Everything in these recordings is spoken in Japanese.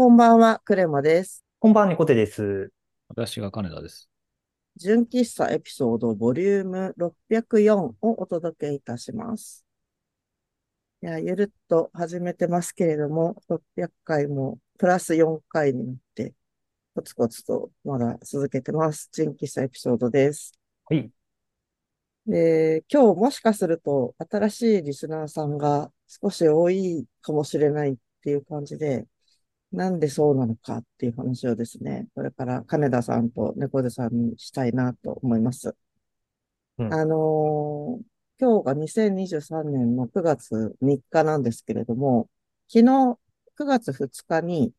こんばんは、クレマです。こんばんは、ニコテです。私が金田です。純喫茶エピソードボリューム604をお届けいたします。いや、ゆるっと始めてますけれども、600回もプラス4回になって、コツコツとまだ続けてます。純喫茶エピソードです。はい。で、今日もしかすると新しいリスナーさんが少し多いかもしれないっていう感じで、なんでそうなのかっていう話をですね、これから金田さんと猫背さんにしたいなと思います。うんあのー今日が2023年の9月3日なんですけれども、昨日9月2日に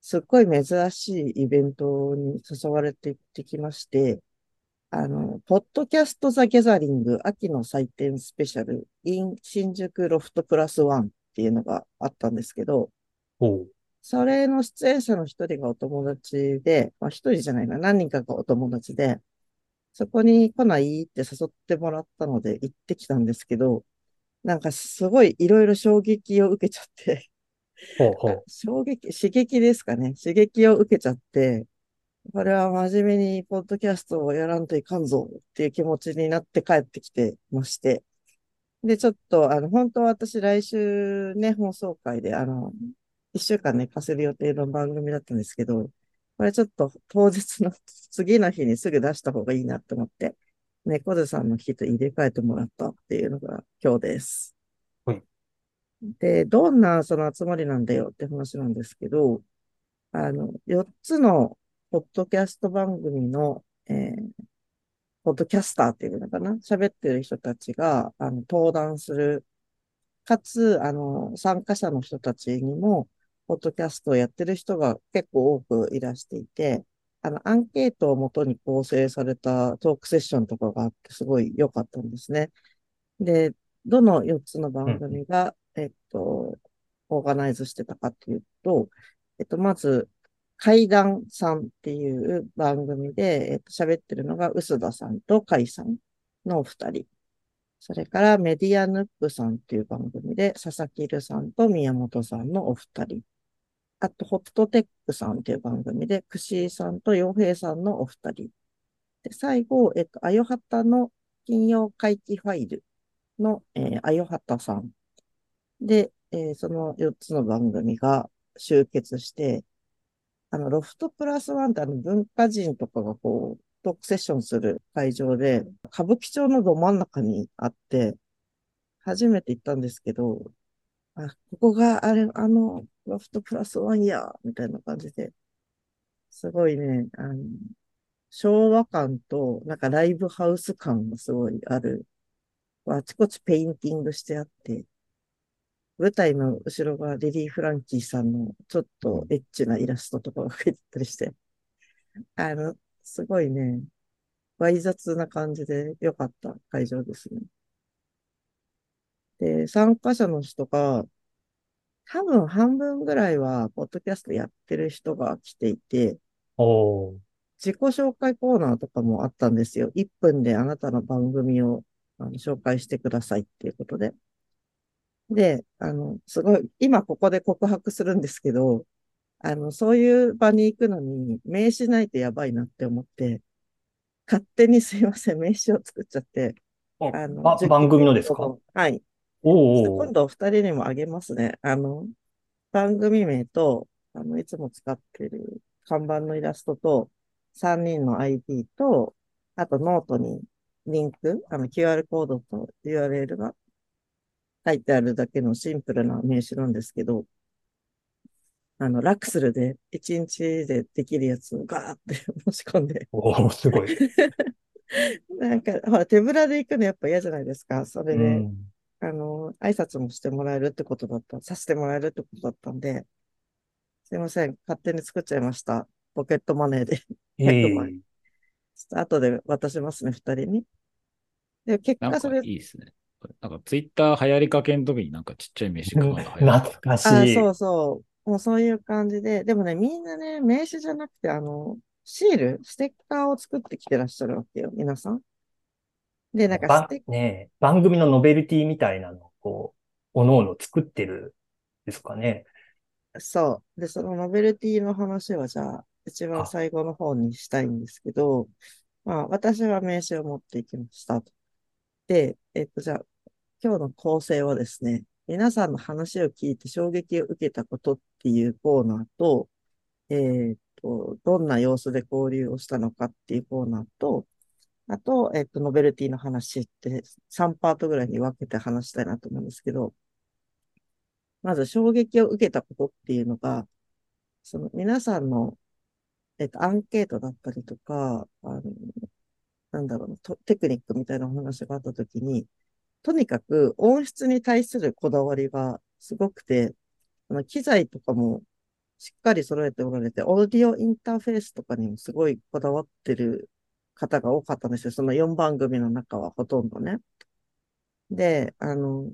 すっごい珍しいイベントに誘われて行ってきまして、あの、ポッドキャストザ・ギャザリング秋の祭典スペシャル in 新宿ロフトプラスワンっていうのがあったんですけど。それの出演者の一人がお友達で、まあ一人じゃないな、何人かがお友達で、そこに来ないって誘ってもらったので行ってきたんですけど、なんかすごいいろいろ衝撃を受けちゃって、ほうほう。衝撃、刺激ですかね。刺激を受けちゃって、これは真面目にポッドキャストをやらんといかんぞっていう気持ちになって帰ってきてまして。で、ちょっと、あの、本当は私来週ね、放送会で、あの、一週間寝かせる予定の番組だったんですけど、これちょっと当日の 次の日にすぐ出した方がいいなと思って、猫背さんの日と入れ替えてもらったっていうのが今日です。はいで、どんなその集まりなんだよって話なんですけど、あの、4つのポッドキャスト番組の、えーポッドキャスターっていうのかな？喋ってる人たちが、あの、登壇する。かつ、あの、参加者の人たちにも、ポッドキャストをやってる人が結構多くいらしていて、あの、アンケートをもとに構成されたトークセッションとかがあって、すごい良かったんですね。で、どの4つの番組が、えっと、オーガナイズしてたかっていうと、えっと、まず、怪談さんっていう番組で、えっと、喋ってるのが、臼田さんと甲斐さんのお二人。それから、メディアヌップさんっていう番組で、佐々木留さんと宮本さんのお二人。あと、ホットテックさんっていう番組で、串井さんと洋平さんのお二人。で、最後、えっと、あよはたの金曜会期ファイルの、えー、あよはたさん。で、えーその4つの番組が集結して、あの、ロフトプラスワンってあの文化人とかがこう、トークセッションする会場で、歌舞伎町のど真ん中にあって、初めて行ったんですけど、あ、ここがあれ、あの、ロフトプラスワンや、みたいな感じで、すごいね、あの、昭和感と、なんかライブハウス感がすごいある。あちこちペインティングしてあって、舞台の後ろがリリー・フランキーさんのちょっとエッチなイラストとかが書いてたりして、あの、すごいね、わい雑な感じで良かった会場ですね。で、参加者の人が、多分半分ぐらいは、ポッドキャストやってる人が来ていて。自己紹介コーナーとかもあったんですよ。1分であなたの番組をあの紹介してくださいっていうことで。で、あの、すごい、今ここで告白するんですけど、あの、そういう場に行くのに名刺ないとやばいなって思って、勝手にすいません、名刺を作っちゃって、あの、あ、番組のですか？はい。おうおう。今度お二人にもあげますね。あの、番組名と、あの、いつも使ってる看板のイラストと、3人の ID と、あとノートにリンク、あの QR コードと URL が書いてあるだけのシンプルな名刺なんですけど、あの、ラクスルで1日でできるやつをガーって 申し込んで、おう、すごい。なんか、ほら、手ぶらで行くのやっぱ嫌じゃないですか。それうで、ん。あの、挨拶もしてもらえるってことだった、させてもらえるってことだったんで、すいません、勝手に作っちゃいました。ポケットマネーで。え100万え。ちょっと後で渡しますね、二人に。で、結果それい、いですね。なんかツイッター流行りかけの時になんかちっちゃい飯買うのが流行る。懐かしあ、い。そうそう。もうそういう感じで、でもね、みんなね、名刺じゃなくて、あの、シール、ステッカーを作ってきてらっしゃるわけよ、皆さん。で、なんかねえ番組のノベルティみたいなのを、こう、おのおの作ってるですかね。そう。で、そのノベルティの話はじゃあ、一番あ、最後の方にしたいんですけど、まあ、私は名刺を持っていきましたと。で、えっと、じゃあ、今日の構成はですね、皆さんの話を聞いて衝撃を受けたことっていうコーナーと、えーっと、どんな様子で交流をしたのかっていうコーナーと、あと、えっと、ノベルティの話って3パートぐらいに分けて話したいなと思うんですけど、まず衝撃を受けたことっていうのが、その皆さんの、えっと、アンケートだったりとか、あの、なんだろうな、テクニックみたいなお話があったときに、とにかく音質に対するこだわりがすごくて、あの機材とかもしっかり揃えておられて、オーディオインターフェースとかにもすごいこだわってる方が多かったんですよ。その4番組の中はほとんどね。で、あの、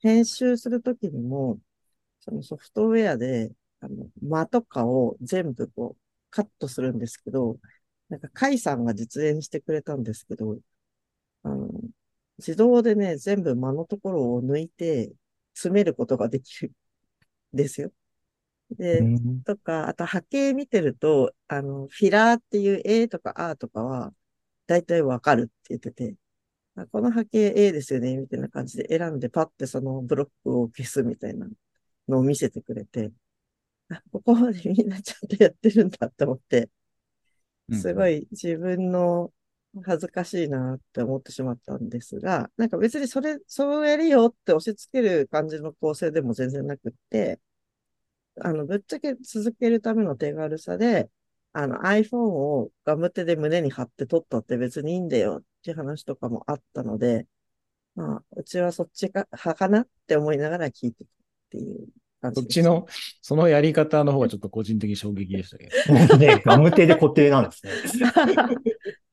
編集するときにも、そのソフトウェアで、あの、間とかを全部こう、カットするんですけど、なんか、カイさんが実演してくれたんですけど、あの、自動でね、全部間のところを抜いて、詰めることができるんですよ。うで、ん。とか、あと波形見てると、あの、フィラーっていう A とか A とかは、だいたいわかるって言ってて、あこの波形 A ですよね、みたいな感じで選んで、パッてそのブロックを消すみたいなのを見せてくれて、あ、ここまでみんなちゃんとやってるんだって思って、うん。すごい自分の恥ずかしいなって思ってしまったんですが、なんか別にそれ、そうやるよって押し付ける感じの構成でも全然なくって、あの、ぶっちゃけ続けるための手軽さで、あの iPhone をガム手で胸に貼って撮ったって別にいいんだよっていう話とかもあったので、まあ、うちはそっちか、派かなって思いながら聞いてたっていう感じです。そっちの、そのやり方の方がちょっと個人的に衝撃でしたけど。ね、ガムテで固定なんですね。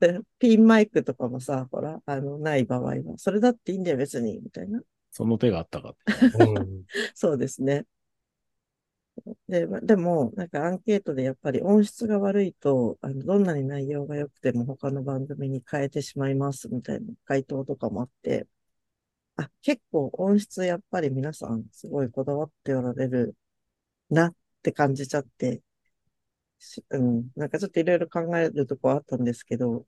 でピンマイクとかもさ、ほら、あの、ない場合は、それだっていいんだよ、別に、みたいな。その手があったかって。うん。そうですね。で、でも、なんかアンケートでやっぱり音質が悪いと、あの、どんなに内容が良くても他の番組に変えてしまいますみたいな回答とかもあって、あ、結構音質やっぱり皆さんすごいこだわっておられるなって感じちゃって、うん、なんかちょっといろいろ考えるとこあったんですけど、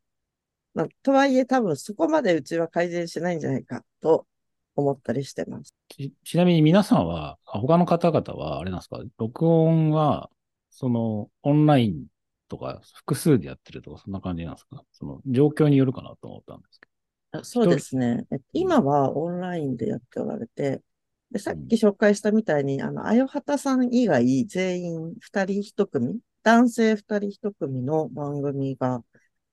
まあ、とはいえ多分そこまでうちは改善しないんじゃないかと思ったりしてます。ちちなみに皆さんは、あ他の方々は、あれなんですか、録音は、その、オンラインとか、複数でやってるとか、そんな感じなんですか？その、状況によるかなと思ったんですけあそうですね。えっと今はオンラインでやっておられて、で、さっうん。き紹介したみたいに、あの、あよはたさん以外全員二人一組、男性二人一組の番組が、ま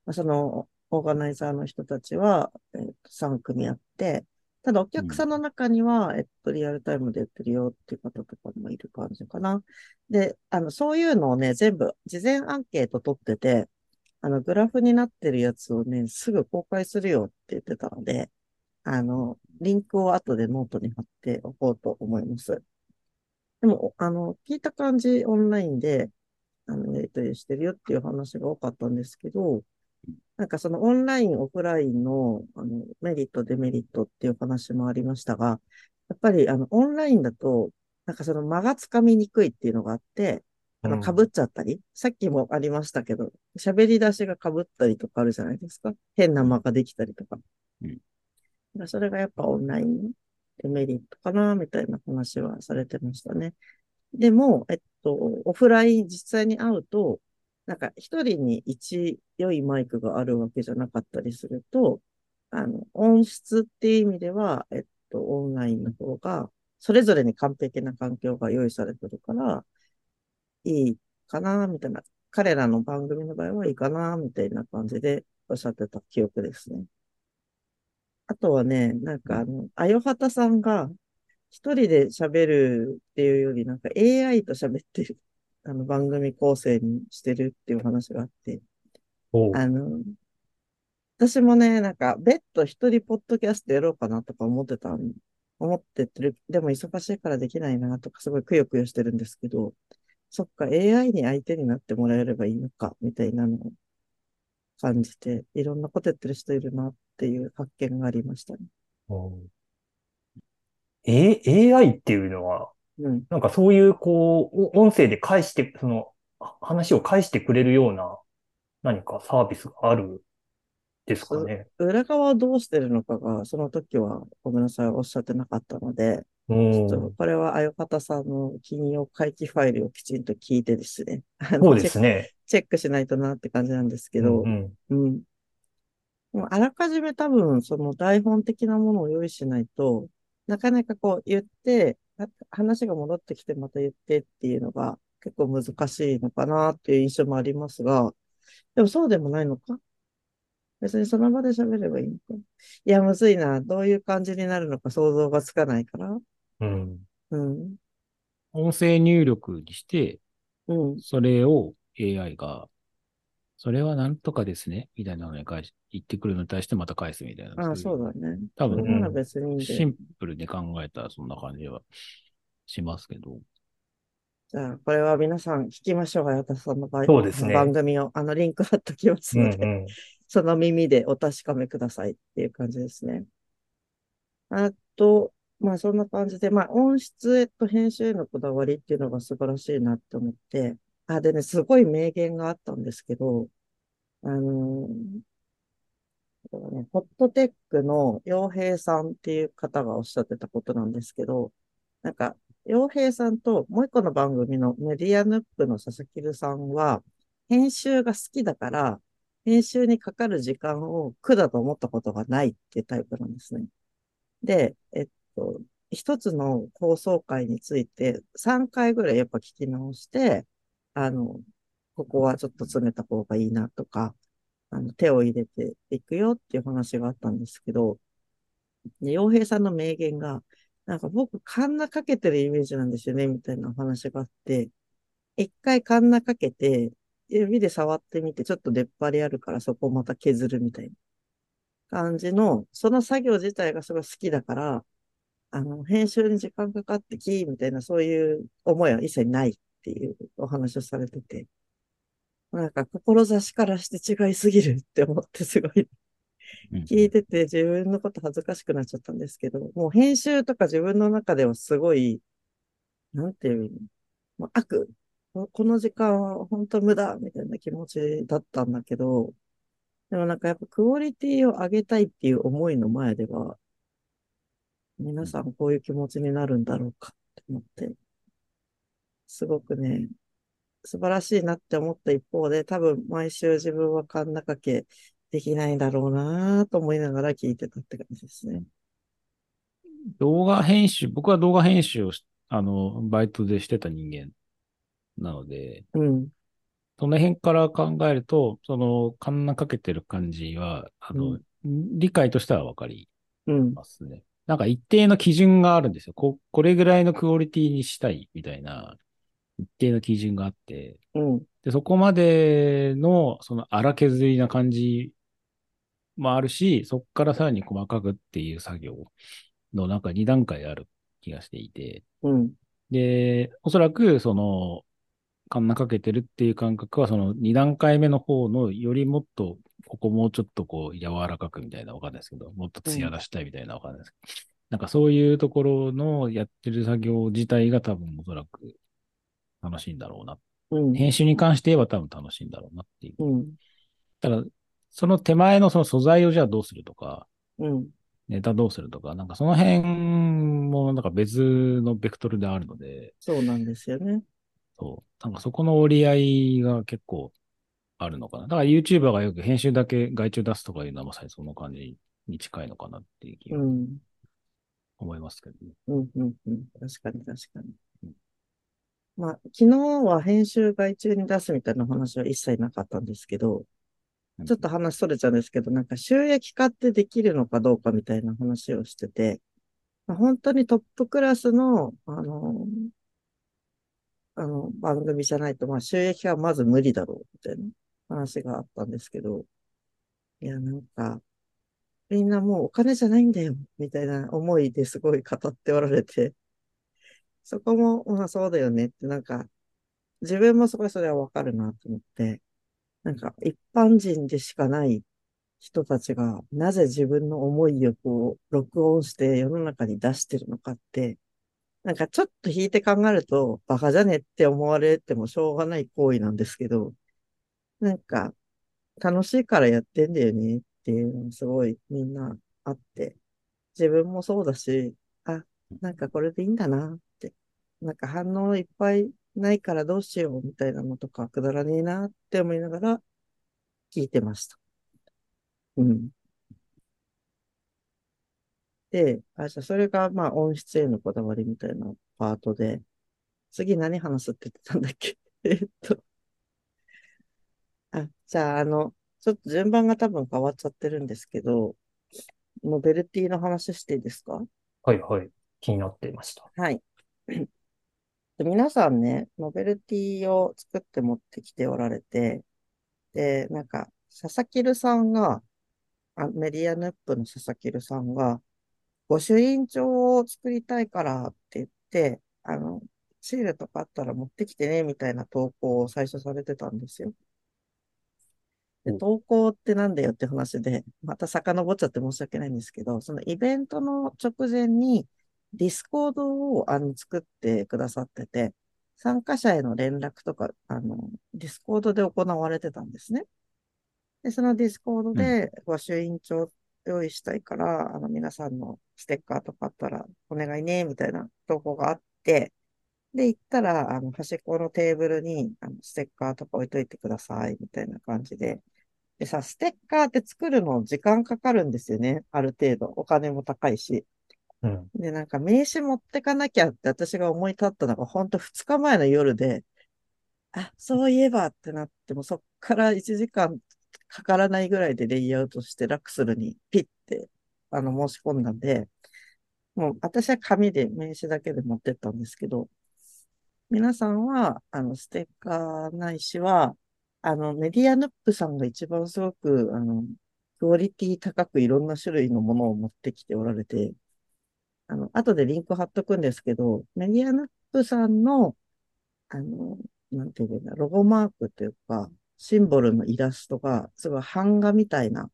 あその、オーガナイザーの人たちは、えっと、3組あって、ただお客さんの中には、えっと、リアルタイムでやってるよっていう方とかもいる感じかな。で、あの、そういうのをね、全部、事前アンケート取ってて、あの、グラフになってるやつをね、すぐ公開するよって言ってたので、あの、リンクを後でノートに貼っておこうと思います。でも、あの、聞いた感じ、オンラインで、あの、やり取りしてるよっていう話が多かったんですけど、なんかそのオンライン、オフラインの、あの、メリット、デメリットっていう話もありましたが、やっぱり、あの、オンラインだと、なんかその間がつかみにくいっていうのがあって、あの、被っちゃったり、さっきもありましたけど、喋り出しが被ったりとかあるじゃないですか。変な間ができたりとか。うんそれがやっぱオンラインのデメリットかな、みたいな話はされてましたね。でも、えっと、オフライン実際に会うと、なんか一人に一良いマイクがあるわけじゃなかったりすると、あの、音質っていう意味では、えっと、オンラインの方が、それぞれに完璧な環境が用意されてるから、いいかな、みたいな。彼らの番組の場合はいいかな、みたいな感じでおっしゃってた記憶ですね。あとはね、なんかあの、あよはたさんが一人で喋るっていうより、なんか AI と喋ってる、あの番組構成にしてるっていう話があって、あの、私もね、なんか別途一人ポッドキャストやろうかなとか思ってたん、思っててる、でも忙しいからできないなとかすごいくよくよしてるんですけど、そっか、AI に相手になってもらえればいいのか、みたいなのを感じて、いろんなことやってる人いるなっていう発見がありましたね。おう。A、AI っていうのはうん。なんかそういう、こう、お音声で返して、その、あ話を返してくれるような、何かサービスがあるですかね？裏側をどうしてるのかが、その時はごめんなさい、おっしゃってなかったので、うちょっとん。これはあよかたさんの金曜回帰ファイルをきちんと聞いてですね、そうですね。チェックしないとなって感じなんですけうど、んうん。うん。もうあらかじめ多分、その台本的なものを用意しないと、なかなかこう言って、あ話が戻ってきてまた言ってっていうのが結構難しいのかなっていう印象もありますが、でもそうでもないのか？別にその場で喋ればいいのか？いや、むずいな。どういう感じになるのか？想像がつかないから。うん。うん。音声入力にして、うん。それを AI が、それはなんとかですね、みたいなのに返し、言ってくるのに対してまた返すみたいな。ああ、いそうだね。多分。シンプルに考えたらそんな感じはしますけど。じゃあ、これは皆さん聞きましょうが、私さんの場合そうですね番組を、あの、リンク貼っときますので、うんうん。その耳でお確かめくださいっていう感じですね。あと、まあそんな感じで、まあ音質と編集へのこだわりっていうのが素晴らしいなって思って、あ、でね、すごい名言があったんですけど、あのーね、ホットテックの洋平さんっていう方がおっしゃってたことなんですけど、なんか、洋平さんともう一個の番組のメディアヌップの佐々木留さんは、編集が好きだから、編集にかかる時間を苦だと思ったことがないっていうタイプなんですね。で、えっと、一つの放送回について3回ぐらいやっぱ聞き直して、あの、ここはちょっと詰めた方がいいなとか、あの、手を入れていくよっていう話があったんですけど、で洋平さんの名言が、なんか僕、カンナかけてるイメージなんですよね、みたいなお話があって、一回カンナかけて、指で触ってみて、ちょっと出っ張りあるからそこをまた削るみたいな。感じの、その作業自体がすごい好きだから、あの、編集に時間かかってき、みたいな、そういう思いは一切ない。っていうお話をされてて、なんか、志からして違いすぎるって思って、すごいうん聞いてて自分のこと恥ずかしくなっちゃったんですけど、もう編集とか自分の中ではすごい、なんていうの、もう悪、ここの時間は本当無駄みたいな気持ちだったんだけど、でもなんかやっぱクオリティを上げたいっていう思いの前では、皆さんこういう気持ちになるんだろうかって思って、すごくね、素晴らしいなって思った一方で、多分毎週自分はカンナかけできないんだろうなと思いながら聞いてたって感じですね。動画編集、僕は動画編集をしあの、バイトでしてた人間なので、うん、その辺から考えると、その、カンナかけてる感じは、あの、うん理解としてはわかりうん、ますね。なんか一定の基準があるんですよ。こ、これぐらいのクオリティにしたいみたいな、一定の基準があって、うん、で、そこまでの、その荒削りな感じもあるし、そこからさらに細かくっていう作業のなんか2段階ある気がしていて、うん、で、おそらく、その、カンナかけてるっていう感覚は、その2段階目の方のよりもっと、ここもうちょっとこう柔らかくみたいなわかんないですけど、もっと艶出したいみたいなわかんないですけど、なんかそういうところのやってる作業自体が多分おそらく楽しいんだろうな。うん、編集に関して言えば多分楽しいんだろうなっていう。うん、ただ、その手前のその素材をじゃあどうするとか、うん、ネタどうするとか、なんかその辺もなんか別のベクトルであるので、そうなんですよね。そう。なんかそこの折り合いが結構あるのかな。だから YouTuber がよく編集だけ外注出すとかいうのはまさにその感じに近いのかなっていう気がうん、思いますけどね。うん、うん、うん、確かに確かに。まあ、昨日は編集外中に出すみたいな話は一切なかったんですけど、ちょっと話それちゃうんですけど、なんか収益化ってできるのかどうかみたいな話をしてて、まあ本当にトップクラスの、あの、あの、番組じゃないと、まあ収益化はまず無理だろう、みたいな話があったんですけど、いや、なんか、みんなもうお金じゃないんだよ、みたいな思いですごい語っておられて、そこも、まあそうだよねって、なんか、自分もすごいそれはわかるなと思って、なんか一般人でしかない人たちがなぜ自分の思いをこう録音して世の中に出してるのかってなんかちょっと引いて考えると、バカじゃねって思われてもしょうがない行為なんですけど、なんか、楽しいからやってんだよねっていうのがすごいみんなあって、自分もそうだし、あ、なんかこれでいいんだなっ、なんか反応いっぱいないからどうしようみたいなのとかくだらねえなって思いながら聞いてました。うん。で、あ、じゃあそれがまあ音質へのこだわりみたいなパートで、次何話すって言ってたんだっけ？えっと、あ、じゃああの、ちょっと順番が多分変わっちゃってるんですけど、ノベルティの話していいですか？はいはい。気になっていました。はい。で皆さんね、ノベルティを作って持ってきておられて、で、なんか、佐々木留さんが、あメディアヌップの佐々木留さんが、御朱印帳を作りたいからって言って、あの、シールとかあったら持ってきてね、みたいな投稿を最初されてたんですよ。で、お投稿ってなんだよって話で、また遡っちゃって申し訳ないんですけど、そのイベントの直前に、ディスコードをあの作ってくださってて、参加者への連絡とか、あの、ディスコードで行われてたんですね。で、そのディスコードで御朱印帳用意したいから、あの、皆さんのステッカーとかあったらお願いね、みたいな投稿があって、で、行ったら、あの、端っこのテーブルに、あの、ステッカーとか置いといてください、みたいな感じで。でさ、ステッカーって作るの時間かかるんですよね。ある程度。お金も高いし。で、なんか名刺持ってかなきゃって私が思い立ったのが、ほんと2日前の夜で、あ、そういえばってなっても、そっから1時間かからないぐらいでレイアウトしてラクスルにピッて、あの、申し込んだんで、もう私は紙で名刺だけで持ってったんですけど、皆さんは、あの、ステッカーないしは、あの、メディアヌップさんが一番すごく、あの、クオリティ高くいろんな種類のものを持ってきておられて、あの、後でリンク貼っとくんですけど、メディアヌップさんの、あの、なんていうんだ、ロゴマークというか、シンボルのイラストが、すごい版画みたいな、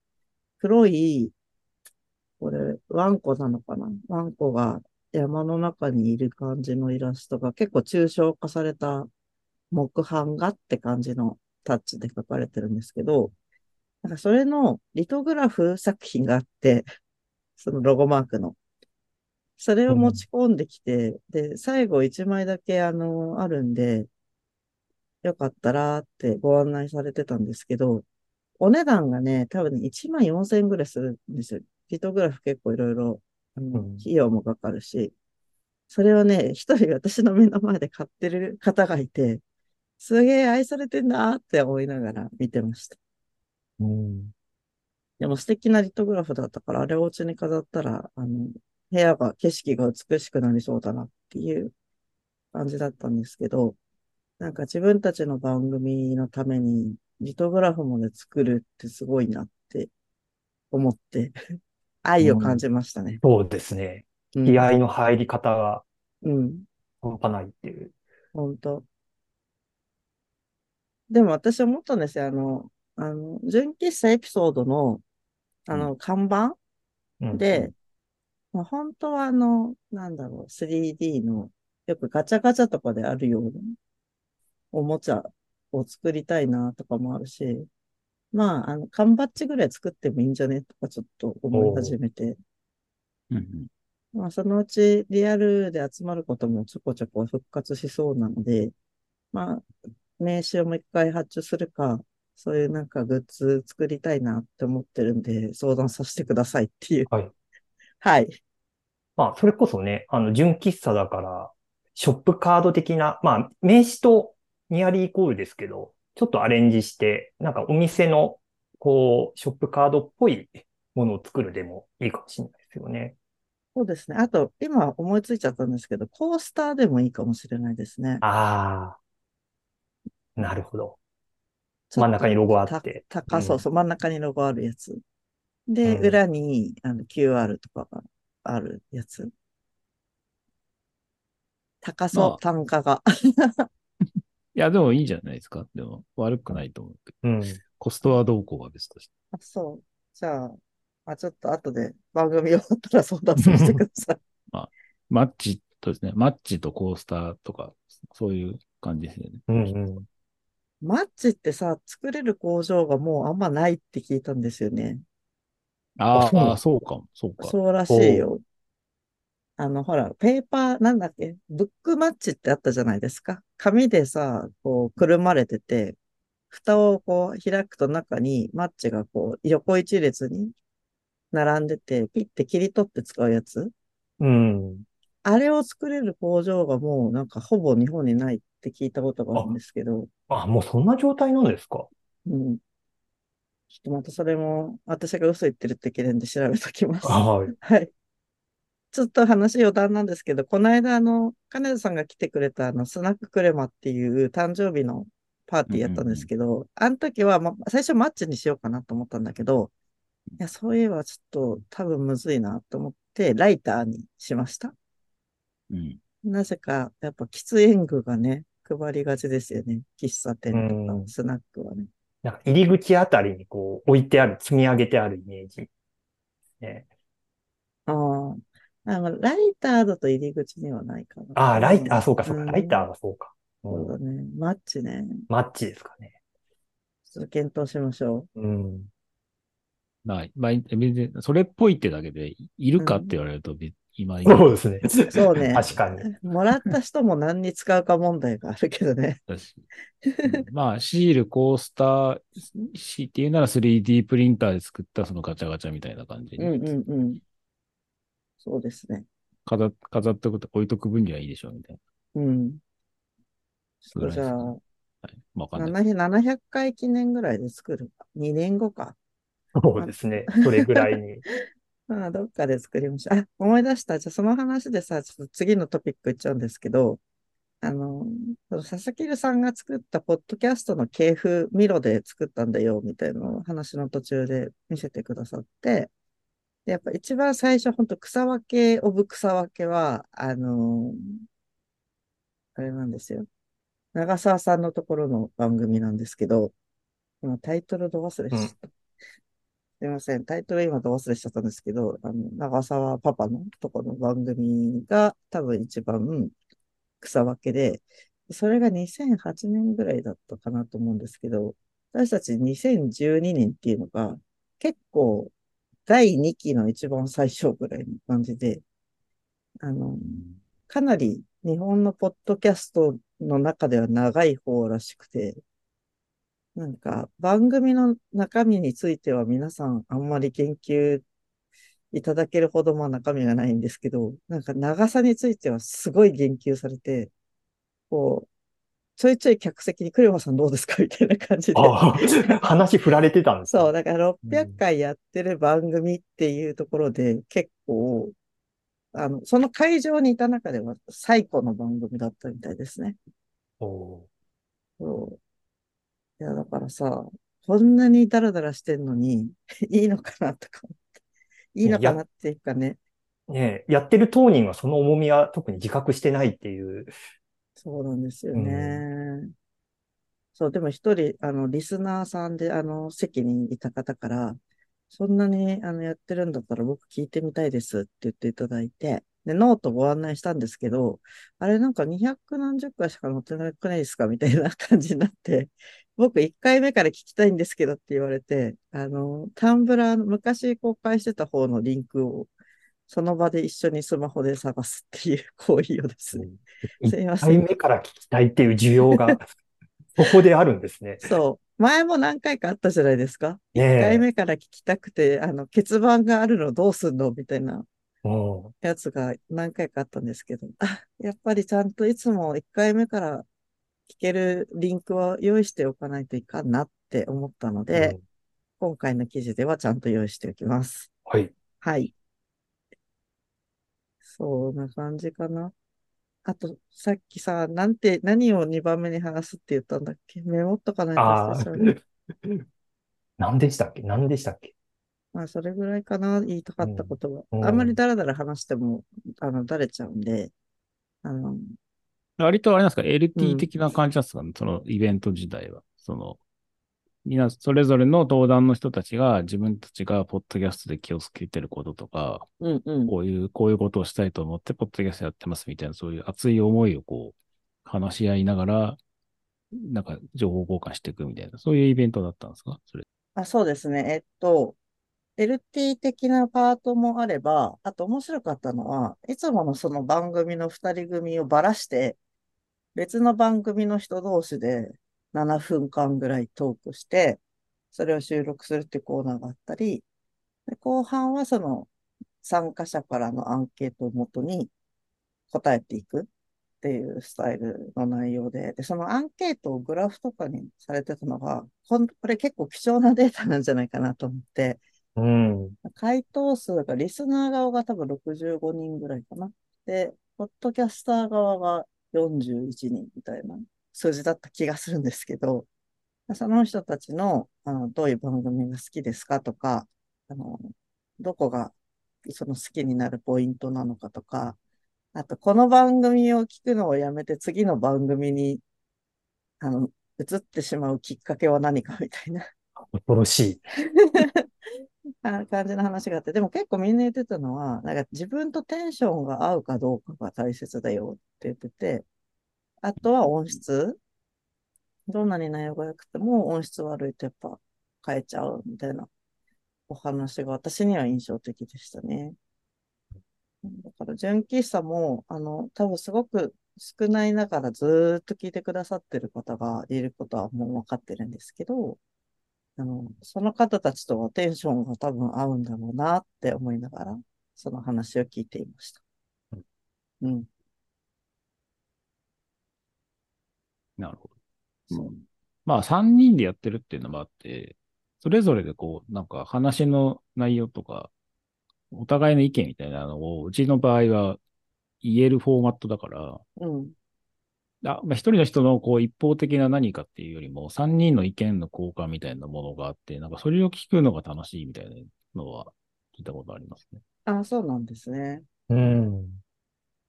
黒い、これ、ワンコなのかなワンコが山の中にいる感じのイラストが結構抽象化された木版画って感じのタッチで描かれてるんですけど、なんかそれのリトグラフ作品があって、そのロゴマークの。それを持ち込んできて、で、最後一枚だけあの、あるんで、よかったらってご案内されてたんですけど、お値段がね、多分ね、1万4000円ぐらいするんですよ。リトグラフ結構いろいろ、あの、うん費用もかかるし、それをね、一人私の目の前で買ってる方がいて、すげえ愛されてんなーって思いながら見てました。うん。でも素敵なリトグラフだったから、あれをお家に飾ったら、あの、部屋が、景色が美しくなりそうだなっていう感じだったんですけど、なんか自分たちの番組のためにリトグラフまで作るってすごいなって思って、愛を感じましたね。そうですね。うん。気合の入り方がうん。半端ないっていう。本当でも私思ったんですよ。あの、あの、純喫茶エピソードの、あの、看板うん。で、まあ、本当はあの、なんだろう、3D の、よくガチャガチャとかであるようなおもちゃを作りたいなとかもあるし、まあ、あの、缶バッジぐらい作ってもいいんじゃねとかちょっと思い始めて、まあ、そのうちリアルで集まることもちょこちょこ復活しそうなので、まあ、名刺をもう一回発注するか、そういうなんかグッズ作りたいなって思ってるんで、相談させてくださいっていう。はい。はい。まあ、それこそね、あの、純喫茶だから、ショップカード的な、まあ、名刺とニアリーイコールですけど、ちょっとアレンジして、なんかお店の、こう、ショップカードっぽいものを作るでもいいかもしれないですよね。そうですね。あと、今思いついちゃったんですけど、コースターでもいいかもしれないですね。ああ、なるほど。真ん中にロゴあって。た高そう、そう、真ん中にロゴあるやつ。で、うん裏にあの QR とかがあるやつ？高そう、まあ単価が。いや、でもいいんじゃないですか？でも悪くないと思うけど。うん。コストはどうこうは別として。あ、そう。じゃあ、あ、ちょっと後で番組終わったら相談させてください。マッチそうですね。マッチとコースターとか、そういう感じですよね。うんうん。マッチってさ、作れる工場がもうあんまないって聞いたんですよね。ああ、あそうかも、そうか。そうらしいよ。あの、ほら、ペーパー、なんだっけ、ブックマッチってあったじゃないですか。紙でさ、こう、くるまれてて、蓋をこう開くと中にマッチがこう、横一列に並んでて、ピッて切り取って使うやつ。うん。あれを作れる工場がもうなんかほぼ日本にないって聞いたことがあるんですけど、あ、もうそんな状態なんですか？うん。ちょっとまたそれも、私が嘘言ってるって懸念で調べときます。はい。はい。ちょっと話余談なんですけど、この間、あの、金田さんが来てくれた、あの、スナッククレマっていう誕生日のパーティーやったんですけど、あの時は、ま、最初マッチにしようかなと思ったんだけど、いや、そういえばちょっと多分むずいなと思って、ライターにしました。うん。なぜか、やっぱ喫煙具がね、配りがちですよね。喫茶店とかうんスナックはね。なんか入り口あたりにこう置いてある、積み上げてあるイメージ。ね、ああ。ライターだと入り口にはないかな。ああ、ライター、あ、そうか、そうか、んライターはそうか。そうだね。マッチね。マッチですかね。ちょっと検討しましょうん。ない。まあ、別に、それっぽいってだけで、いるかって言われると、別今いそうですね。そうね確かに。う。もらった人も何に使うか問題があるけどね。まあ、シール、コースター、強いて言うなら 3D プリンターで作ったそのガチャガチャみたいな感じにうんうんうん。そうですね。飾っ飾っておくと置いとく分にはいいでしょう、みたいうん。ぐらいですかねじゃあ、な。はい。わかんない。700 700回記念ぐらいで作る。2年後か。そうですね。それぐらいに。まあ、どっかで作りましょう。あ、思い出した。じゃあ、その話でさ、ちょっと次のトピックいっちゃうんですけど、あの、その佐々木さんが作ったポッドキャストの系譜、ミロで作ったんだよ、みたいなの話の途中で見せてくださって、でやっぱ一番最初、本当草分け、オブ草分けは、あの、あれなんですよ。長澤さんのところの番組なんですけど、今タイトルど忘れしちゃった。すいません。タイトル今ど忘れしちゃったんですけど、あの、長澤パパのとこの番組が多分一番草分けで、それが2008年ぐらいだったかなと思うんですけど、私たち2012年っていうのが結構第2期の一番最初ぐらいの感じで、あの、かなり日本のポッドキャストの中では長い方らしくて、なんか番組の中身については皆さんあんまり研究いただけるほどまあ中身がないんですけど、なんか長さについてはすごい言及されて、こう、ちょいちょい客席にクレマさんどうですかみたいな感じで。話振られてたんですねそう、だから600回やってる番組っていうところで結構、あの、その会場にいた中では最古の番組だったみたいですね。おーそう。いや、だからさ、こんなにダラダラしてんのに、いいのかなとか思って。いいのかなっていうかね。ねえやってる当人はその重みは特に自覚してないっていう。そうなんですよね。そう、でも一人、あの、リスナーさんで、あの、席にいた方から、そんなに、あの、やってるんだったら僕聞いてみたいですって言っていただいて、で、ノートご案内したんですけど、あれなんか200何十回しか載ってなくないですか？みたいな感じになって、僕1回目から聞きたいんですけどって言われて、あの、 Tumblr の昔公開してた方のリンクを、その場で一緒にスマホで探すっていう行為をですね。すいません。1回目から聞きたいっていう需要が、そこであるんですね。そう。前も何回かあったじゃないですか。ね1回え。目から聞きたくて、あの、欠番があるのどうすんの？みたいなうんやつが何回かあったんですけど、あ、やっぱりちゃんといつも1回目から聞けるリンクは用意しておかないといかんなって思ったので、うん今回の記事ではちゃんと用意しておきます。はい。はい。そんな感じかな。あと、さっきさ、なんて、何を2番目に話すって言ったんだっけ？メモっとかないと 何でしたっけ？何でしたっけ？まあ、それぐらいかな、言いたかったことは。うんあんまりダラダラ話しても、あの、だれちゃうんで、あの、割とあれなんですか、う LT ん的な感じなんですか？ね、そのイベント自体は。その、みんなそれぞれの登壇の人たちが自分たちがポッドキャストで気をつけてることとか、うんうん。こういう、こういうことをしたいと思って、ポッドキャストやってますみたいな、そういう熱い思いをこう、話し合いながら、なんか情報交換していくみたいな、そういうイベントだったんですか？それ。あ、そうですね。えっと、LT 的なパートもあれば、あと面白かったのは、いつものその番組の二人組をばらして、別の番組の人同士で7分間ぐらいトークして、それを収録するってコーナーがあったり、で後半はその参加者からのアンケートをもとに答えていくっていうスタイルの内容で、で、そのアンケートをグラフとかにされてたのが、これ結構貴重なデータなんじゃないかなと思って、うん。回答数がリスナー側が多分65人ぐらいかな。で、ポッドキャスター側が41人みたいな数字だった気がするんですけど、その人たちの、あの、どういう番組が好きですかとか、あの、どこがその好きになるポイントなのかとか、あと、この番組を聞くのをやめて次の番組に、あの、移ってしまうきっかけは何かみたいな恐ろしい。あ感じの話があって、でも結構みんな言ってたのは、なんか自分とテンションが合うかどうかが大切だよって言ってて、あとは音質。どんなに内容が良くても音質悪いとやっぱ変えちゃうみたいなお話が私には印象的でしたね。だから純喫茶も、あの、多分すごく少ないながらずっと聞いてくださってる方がいることはもう分かってるんですけど、あの、その方たちとはテンションが多分合うんだろうなって思いながら、その話を聞いていました。うん。なるほど。そううんまあ、3人でやってるっていうのもあって、それぞれでこう、なんか話の内容とか、お互いの意見みたいなのを、うちの場合は言えるフォーマットだから、うん。あまあ、一人の人のこう一方的な何かっていうよりも、三人の意見の交換みたいなものがあって、なんかそれを聞くのが楽しいみたいなのは聞いたことありますね。あ、そうなんですね。うん。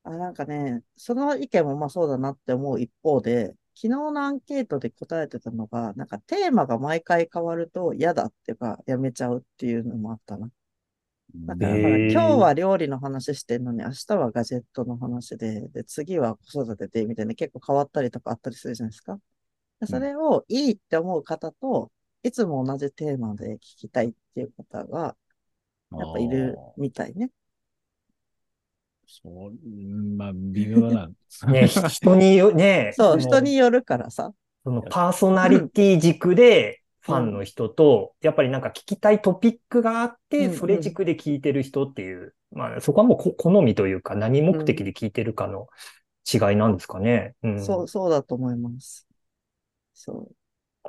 あ、なんかね、その意見もまあそうだなって思う一方で、昨日のアンケートで答えてたのが、なんかテーマが毎回変わると嫌だっていうか、やめちゃうっていうのもあったな。だから、今日は料理の話してんのに、明日はガジェットの話で、で、次は子育てで、みたいな結構変わったりとかあったりするじゃないですか。でそれをいいって思う方と、いつも同じテーマで聞きたいっていう方が、やっぱいるみたいね。そう、うんまあ、微妙だな。ね、人によ、ね、そう、の人によるからさ。そのパーソナリティ軸でファンの人と、やっぱりなんか聞きたいトピックがあって、うんうんそれ軸で聞いてる人っていう、まあそこはもうこ好みというか何目的で聞いてるかの違いなんですかね。うん。そう、そうだと思います。そう。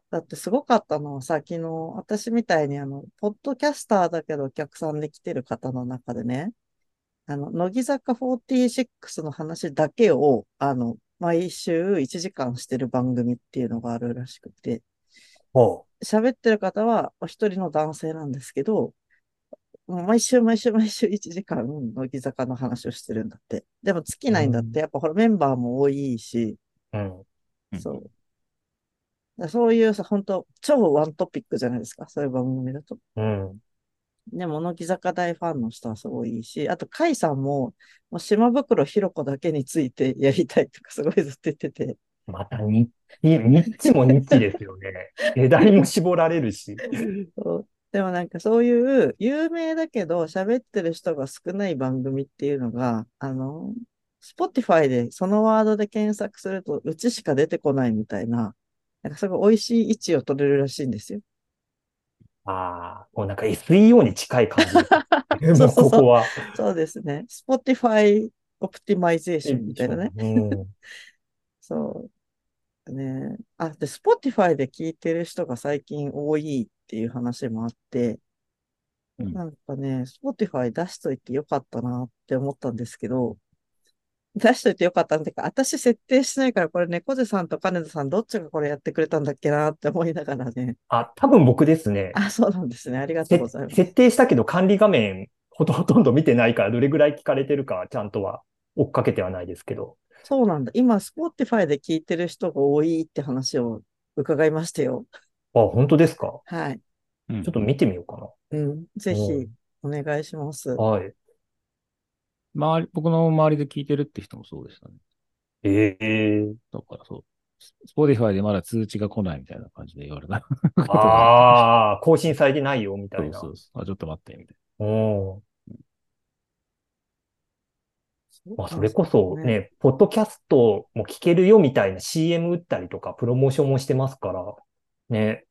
だってすごかったのはさ、昨日、私みたいにあの、ポッドキャスターだけどお客さんで来てる方の中でね、あの、乃木坂46の話だけを、あの、毎週1時間してる番組っていうのがあるらしくて、ほ喋ってる方はお一人の男性なんですけど、もう毎週毎週毎週1時間、乃木坂の話をしてるんだって。でも尽きないんだっうんて。やっぱほらメンバーも多いし、う。うん。うんそう。そういうさ、本当超ワントピックじゃないですか。そういう番組だと。うん。でも、乃木坂大ファンの人はすごいいいし、あと、甲斐さんも、もう島袋ひろ子だけについてやりたいとかすごいずっと言ってて、またニッチ、ニッチもニッチですよね。世代も絞られるし。そうでもなんかそういう有名だけど喋ってる人が少ない番組っていうのが、あの、Spotify でそのワードで検索するとうちしか出てこないみたいな、なんかすごい美味しい位置を取れるらしいんですよ。ああ、もうなんか SEO に近い感じですね。もうここは。そうですね。Spotify Optimization みたいなね。うん。そう。ね。あ、で、Spotify で聞いてる人が最近多いっていう話もあって、うんなんかね、Spotify 出しといてよかったなって思ったんですけど、出しといてよかったんだけど、私設定してないから、これ猫背さんと金田さんどっちがこれやってくれたんだっけなって思いながらね。あ、多分僕ですね。あ、そうなんですね。ありがとうせございます。設定したけど管理画面ほとんど見てないから、どれぐらい聞かれてるかちゃんとは追っかけてはないですけど。そうなんだ。今、Spotify で聞いてる人が多いって話を伺いましたよ。あ、本当ですか？はい。うんちょっと見てみようかうん。ぜひうん、お願いしますな。はい。周り、僕の周りで聞いてるって人もそうでしたね。ええだからそう。 Spotify でまだ通知が来ないみたいな感じで言われたあっああ、更新されてないよ、みたいな。そうそう。あ、ちょっと待って、みたいうん。まあ、それこそね、ポッドキャストも聞けるよみたいな CM 打ったりとか、プロモーションもしてますから、ね、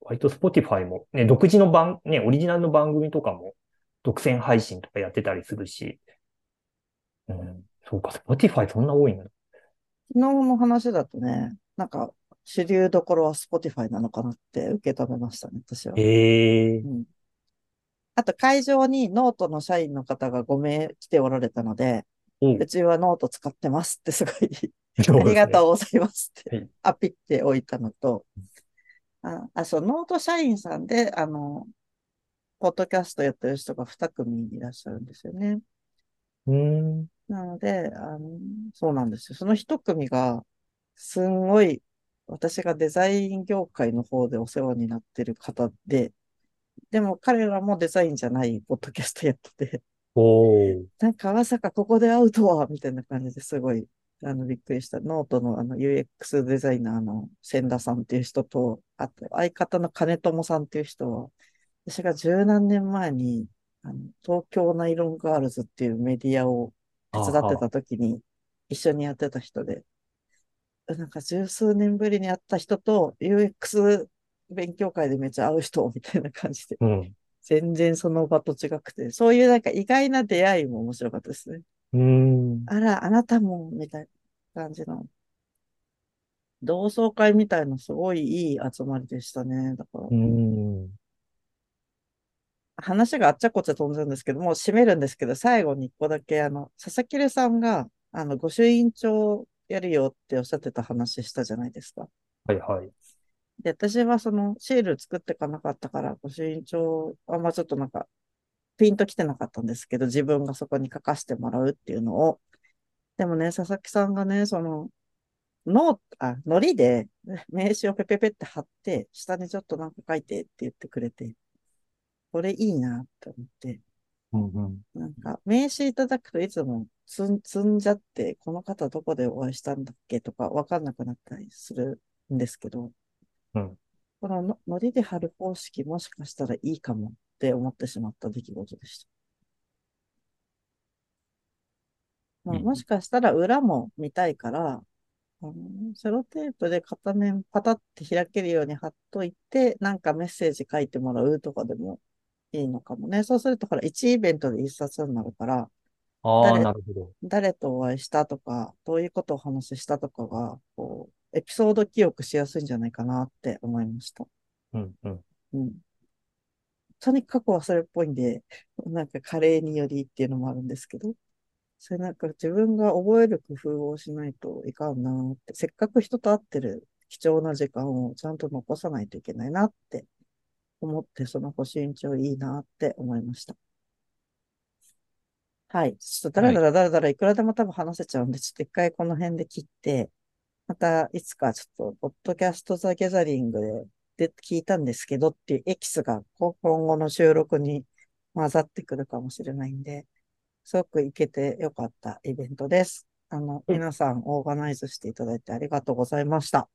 割と Spotify もね、独自の番、ね、オリジナルの番組とかも独占配信とかやってたりするし、うん、そうか、Spotify そんな多いんだ。昨日の話だとね、なんか、主流どころは Spotify なのかなって受け止めましたね、私は。ええうん。あと、会場にノートの社員の方が5名来ておられたので、うんうちはノート使ってますってすごい、ありがとうございますってはいアピっておいたのと、あ、あ、そう、ノート社員さんで、あの、ポッドキャストやってる人が2組いらっしゃるんですよね。うん。なので、あの、そうなんですよ。その一組が、すんごい、私がデザイン業界の方でお世話になってる方で、でも彼らもデザインじゃないポッドキャストやってて。なんかまさかここで会うとは、みたいな感じですごい、あの、びっくりした。ノートのあの UX デザイナーの千田さんっていう人と、あと相方の金友さんっていう人は、私が十何年前に、あの、東京ナイロンガールズっていうメディアを手伝ってた時に一緒にやってた人で、なんか十数年ぶりに会った人と UX 勉強会でめっちゃ会う人みたいな感じで、うん。全然その場と違くて、そういうなんか意外な出会いも面白かったですね。うん。あら、あなたも、みたいな感じの。同窓会みたいなすごいいい集まりでしたね。だからう、ん。話があっちゃこっちゃ飛んじゃうんですけども、締めるんですけど、最後に一個だけ、あの、佐々木留さんが、あの、御朱印帳やるよっておっしゃってた話したじゃないですか。はいはい。で、私はそのシール作ってかなかったから、御朱印帳、あんまちょっとなんか、ピンと来てなかったんですけど、自分がそこに書かせてもらうっていうのを。でもね、佐々木さんがね、その、ノーあ、ノリで 名刺をペペペって貼って、下にちょっとなんか書いてって言ってくれて、これいいなって思って、うんうん。なんか名刺いただくといつも積ん積んじゃって、この方どこでお会いしたんだっけとかわかんなくなったりするんですけど、うんこののノリで貼る方式もしかしたらいいかもって思ってしまった出来事でした。まあ、うんもしかしたら裏も見たいから、あのセロテープで片面パタって開けるように貼っといて、なんかメッセージ書いてもらうとかでもいいのかもね。そうすると、ほら、1イベントで1冊になるから、ああ、誰なるほど。誰とお会いしたとか、どういうことをお話ししたとかが、こう、エピソード記憶しやすいんじゃないかなって思いました。うんうん。うん。とにかく忘れっぽいんで、なんかカレーによりっていうのもあるんですけど、それなんか自分が覚える工夫をしないといかんなーって、せっかく人と会ってる貴重な時間をちゃんと残さないといけないなって思って、その御朱印帳いいなって思いました。はい。ちょっとだらだらだらだらいくらでも多分話せちゃうんで、ちょっと一回この辺で切って、またいつかちょっと、ポッドキャストザ・ギャザリングでで聞いたんですけどっていうエキスが今後の収録に混ざってくるかもしれないんで、すごく行けてよかったイベントです。あの、皆さんオーガナイズしていただいてありがとうございました。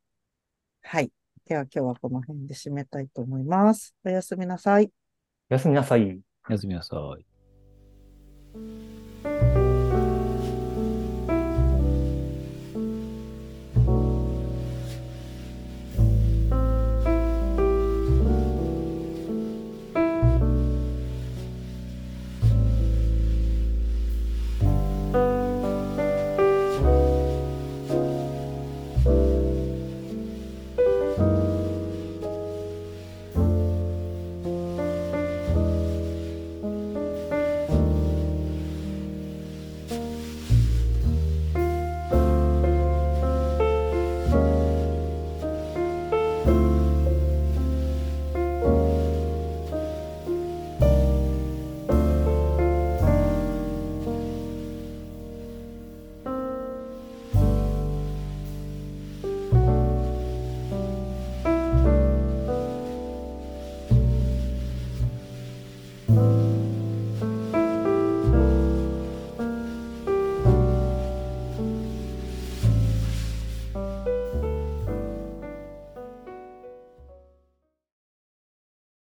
はい。では今日はこの辺で締めたいと思います。おやすみなさい。おやすみなさい。おやすみなさい。